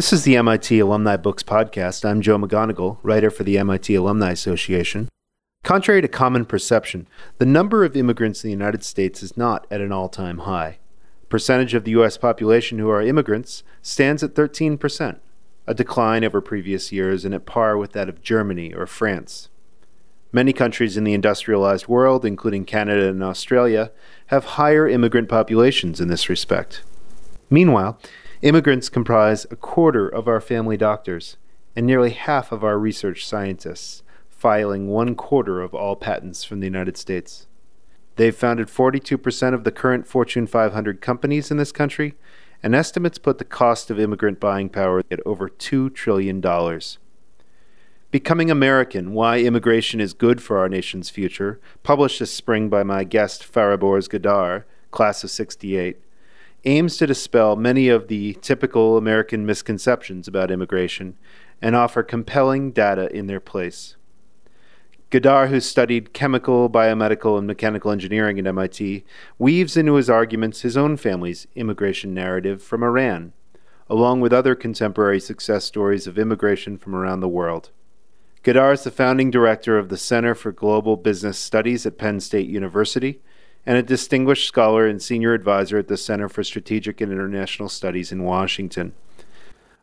This is the MIT Alumni Books Podcast. I'm Joe McGonagle, writer for the MIT Alumni Association. Contrary to common perception, the number of immigrants in the United States is not at an all time high. Percentage of the U.S. population who are immigrants stands at 13%, a decline over previous years and at par with that of Germany or France. Many countries in the industrialized world, including Canada and Australia, have higher immigrant populations in this respect. Meanwhile, immigrants comprise a quarter of our family doctors and nearly half of our research scientists, filing one quarter of all patents from the United States. They've founded 42% of the current Fortune 500 companies in this country, and estimates put the cost of immigrant buying power at over $2 trillion. Becoming American Why Immigration is Good for Our Nation's Future, published this spring by my guest Fariborz Ghadar, class of 68, aims to dispel many of the typical American misconceptions about immigration and offer compelling data in their place. Ghadar, who studied chemical, biomedical, and mechanical engineering at MIT, weaves into his arguments his own family's immigration narrative from Iran, along with other contemporary success stories of immigration from around the world. Ghadar is the founding director of the Center for Global Business Studies at Penn State University and a distinguished scholar and senior advisor at the Center for Strategic and International Studies in Washington.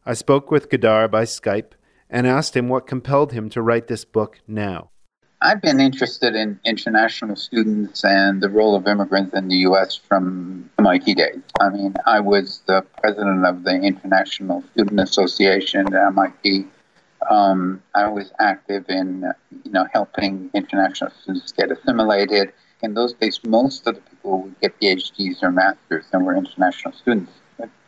I spoke with Ghadar by Skype and asked him what compelled him to write this book now. I've been interested in international students and the role of immigrants in the U.S. from MIT days. I mean, I was the president of the International Student Association at MIT um, I was active in, you know, helping international students get assimilated. In those days, most of the people would get PhDs or masters and were international students,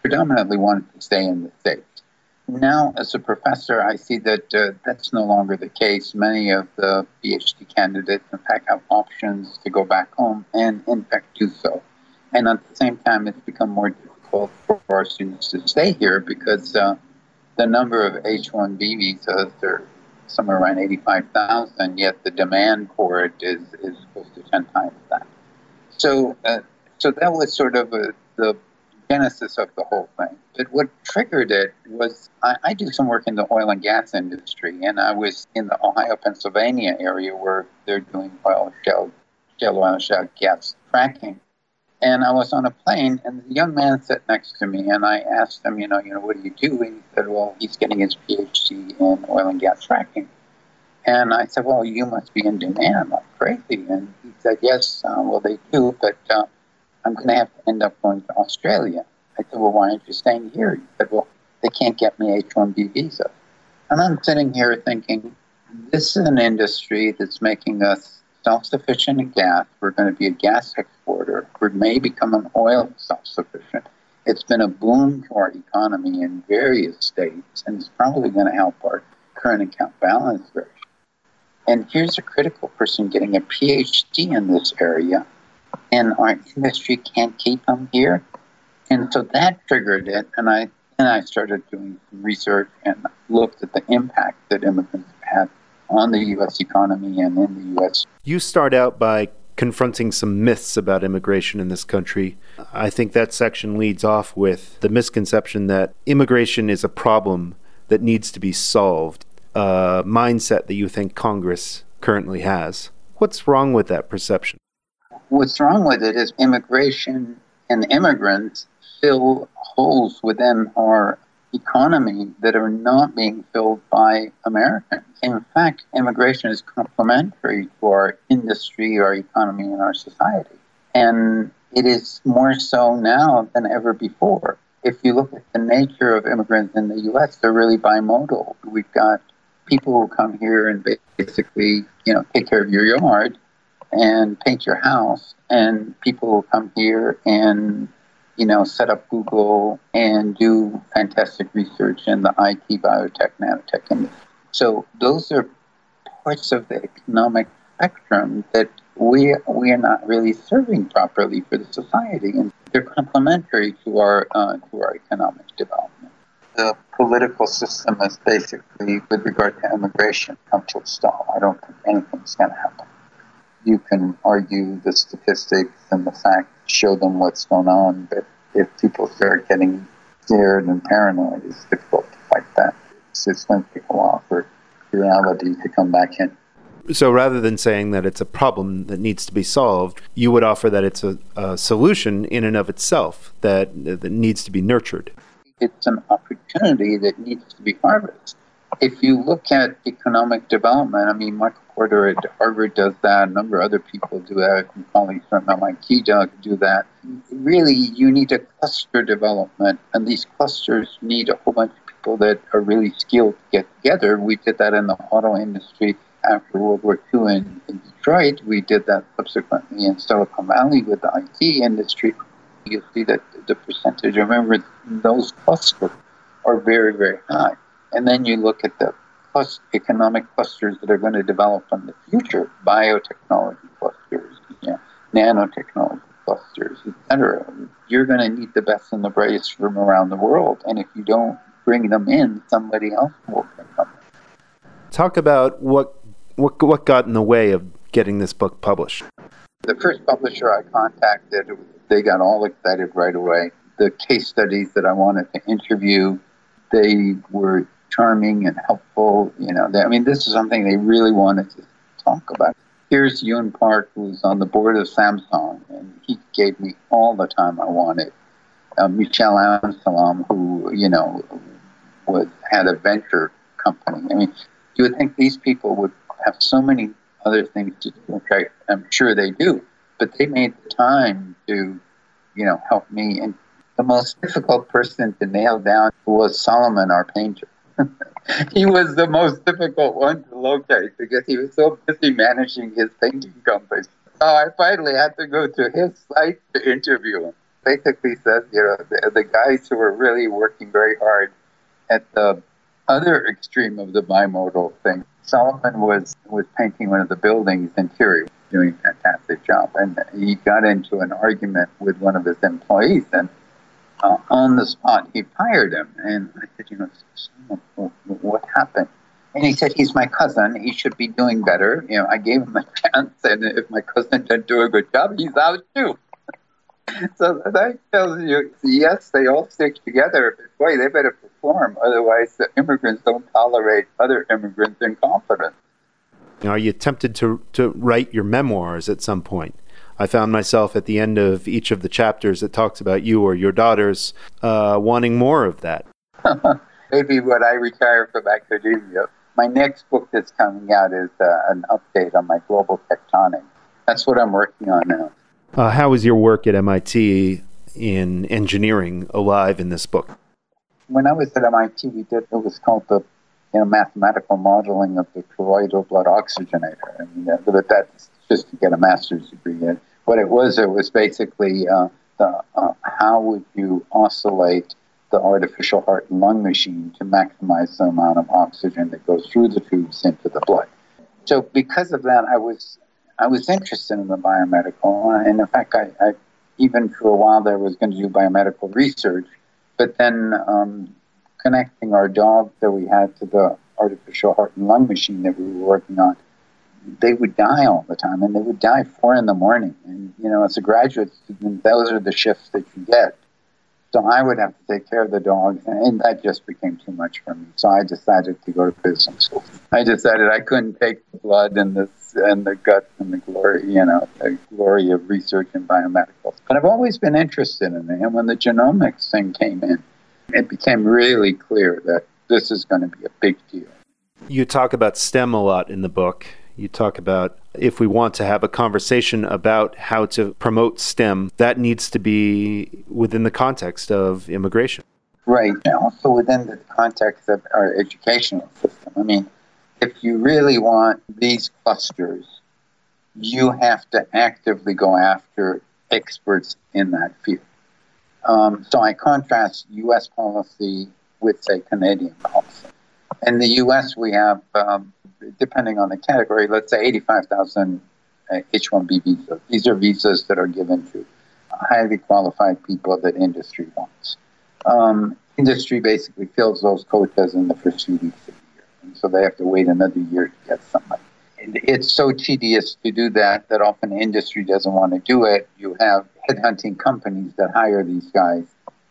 predominantly wanted to stay in the States. Now, as a professor, I see that uh, that's no longer the case. Many of the PhD candidates, in fact, have options to go back home and, in fact, do so. And at the same time, it's become more difficult for our students to stay here because uh, the number of H-1B visas are somewhere around 85,000, yet the demand for it is, is close to 10 times that. So, uh, so that was sort of a, the genesis of the whole thing. But what triggered it was I, I, do some work in the oil and gas industry, and I was in the Ohio, Pennsylvania area where they're doing oil, shale, shale oil, shale gas fracking. And I was on a plane, and the young man sat next to me, and I asked him, you know, you know, what do you do? And he said, well, he's getting his PhD in oil and gas fracking. And I said, well, you must be in demand like crazy. And he said, yes, uh, well, they do, but uh, I'm going to have to end up going to Australia. I said, well, why aren't you staying here? He said, well, they can't get me H-1B visa. And I'm sitting here thinking, this is an industry that's making us self-sufficient in gas. We're going to be a gas exporter. We may become an oil self-sufficient. It's been a boom to our economy in various states, and it's probably going to help our current account balance ratio. And here's a critical person getting a PhD in this area, and our industry can't keep them here. And so that triggered it, and I then I started doing some research and looked at the impact that immigrants have on the U.S. economy and in the U.S. You start out by confronting some myths about immigration in this country. I think that section leads off with the misconception that immigration is a problem that needs to be solved, a mindset that you think Congress currently has. What's wrong with that perception? What's wrong with it is immigration and immigrants fill holes within our economy that are not being filled by Americans. In fact, immigration is complementary to our industry, our economy, and our society. And it is more so now than ever before. If you look at the nature of immigrants in the U.S., they're really bimodal. We've got people who come here and basically, you know, take care of your yard and paint your house, and people who come here and you know, set up Google and do fantastic research in the IT, biotech, nanotech industry. So those are parts of the economic spectrum that we we are not really serving properly for the society, and they're complementary to our uh, to our economic development. The political system is basically, with regard to immigration, come to a stall. I don't think anything's going to happen. You can argue the statistics and the facts, show them what's going on, but if people start getting scared and paranoid, it's difficult to fight that. So it's going to take a while for reality to come back in. So rather than saying that it's a problem that needs to be solved, you would offer that it's a, a solution in and of itself that, that needs to be nurtured. It's an opportunity that needs to be harvested. If you look at economic development, I mean, Michael Porter at Harvard does that, a number of other people do that, colleagues from MIT do that. Really, you need a cluster development, and these clusters need a whole bunch of people that are really skilled to get together. We did that in the auto industry after World War II in, in Detroit. We did that subsequently in Silicon Valley with the IT industry. You'll see that the percentage in those clusters are very, very high. And then you look at the plus economic clusters that are going to develop in the future, biotechnology clusters, you know, nanotechnology clusters, etc. You're going to need the best and the brightest from around the world. And if you don't bring them in, somebody else will bring them. Talk about what what what got in the way of getting this book published. The first publisher I contacted, they got all excited right away. The case studies that I wanted to interview, they were charming and helpful. You know, they, I mean, this is something they really wanted to talk about. Here's Yoon Park, who's on the board of Samsung, and he gave me all the time I wanted. Uh, Michel Amsalam, who you know was had a venture company. I mean, you would think these people would have so many other things to do, which I, I'm sure they do, but they made the time to, you know, help me. And the most difficult person to nail down was Solomon, our painter. he was the most difficult one to locate because he was so busy managing his painting company. So I finally had to go to his site to interview him. Basically says, you know, the, the guys who were really working very hard at the other extreme of the bimodal thing. Solomon was, was painting one of the buildings interior, doing a fantastic job. And he got into an argument with one of his employees, and uh, on the spot, he fired him. And I said, you know, what happened? And he said, he's my cousin. He should be doing better. You know, I gave him a chance, and if my cousin didn't do a good job, he's out too. so that tells you, yes, they all stick together. Boy, they better perform. Otherwise, the immigrants don't tolerate other immigrants' incompetence. Are you tempted to, to write your memoirs at some point? I found myself at the end of each of the chapters that talks about you or your daughters uh, wanting more of that. Maybe when I retire from academia. My next book that's coming out is uh, an update on my global tectonics. That's what I'm working on now. Uh, how is your work at MIT in engineering alive in this book? When I was at MIT, we did what was called the you know, mathematical modeling of the toroidal blood oxygenator. I mean, but that's just to get a master's degree in. What it was, it was basically uh, the, uh, how would you oscillate the artificial heart and lung machine to maximize the amount of oxygen that goes through the tubes into the blood. So because of that, I was I was interested in the biomedical, and in fact, I, I even for a while there was going to do biomedical research, but then um, connecting our dog that we had to the artificial heart and lung machine that we were working on, they would die all the time, and they would die four in the morning. And you know, as a graduate student, those are the shifts that you get. So I would have to take care of the dogs, and that just became too much for me. So I decided to go to business school. I decided I couldn't take the blood and the and the guts and the glory, you know, the glory of research in biomedicals. But I've always been interested in it, and when the genomics thing came in, it became really clear that this is going to be a big deal. You talk about STEM a lot in the book. You talk about if we want to have a conversation about how to promote STEM, that needs to be within the context of immigration. Right. Also within the context of our educational system. I mean, if you really want these clusters, you have to actively go after experts in that field. Um, so I contrast U.S. policy with, say, Canadian policy. In the U.S., we have um, depending on the category, let's say 85,000 uh, H-1B visas. These are visas that are given to highly qualified people that industry wants. Um, industry basically fills those quotas in the first few weeks of the year, and so they have to wait another year to get somebody. It's so tedious to do that that often industry doesn't want to do it. You have headhunting companies that hire these guys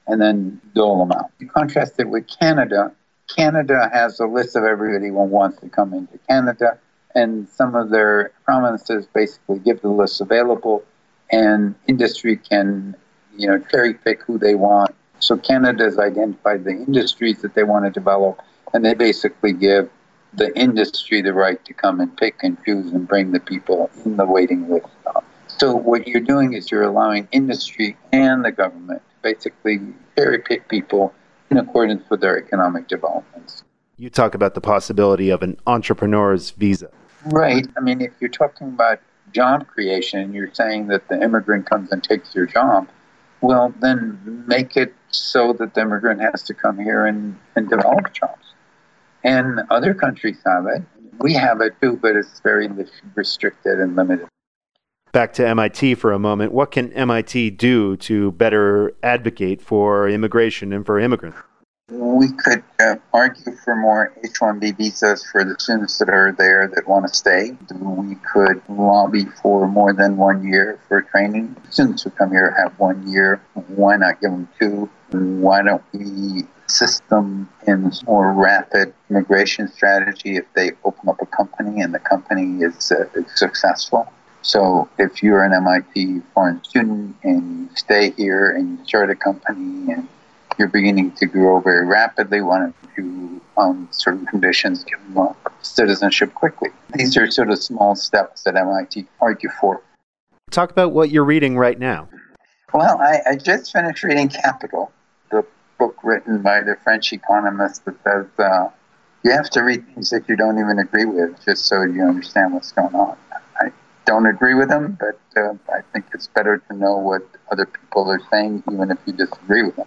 and then dole them out. You contrast it with Canada, Canada has a list of everybody who wants to come into Canada, and some of their provinces basically give the list available, and industry can, you know, cherry pick who they want. So Canada has identified the industries that they want to develop, and they basically give the industry the right to come and pick and choose and bring the people in the waiting list. So what you're doing is you're allowing industry and the government to basically cherry pick people in accordance with their economic developments. You talk about the possibility of an entrepreneur's visa. Right. I mean, if you're talking about job creation, you're saying that the immigrant comes and takes your job. Well, then make it so that the immigrant has to come here and, and develop jobs. And other countries have it. We have it too, but it's very restricted and limited. Back to MIT for a moment. What can MIT do to better advocate for immigration and for immigrants? We could uh, argue for more H 1B visas for the students that are there that want to stay. We could lobby for more than one year for training. Students who come here have one year. Why not give them two? Why don't we assist them in more rapid immigration strategy if they open up a company and the company is uh, successful? So if you're an MIT foreign student and you stay here and you start a company and you're beginning to grow very rapidly, why don't you, on certain conditions, give them citizenship quickly? These are sort of small steps that MIT argue for. Talk about what you're reading right now. Well, I, I just finished reading Capital, the book written by the French economist that says uh, you have to read things that you don't even agree with just so you understand what's going on. Don't agree with them, but uh, I think it's better to know what other people are saying, even if you disagree with them.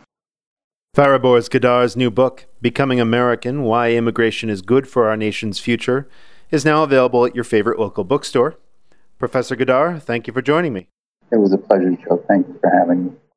Fariborz Ghadar's new book, Becoming American Why Immigration is Good for Our Nation's Future, is now available at your favorite local bookstore. Professor Ghadar, thank you for joining me. It was a pleasure, Joe. Thank you for having me.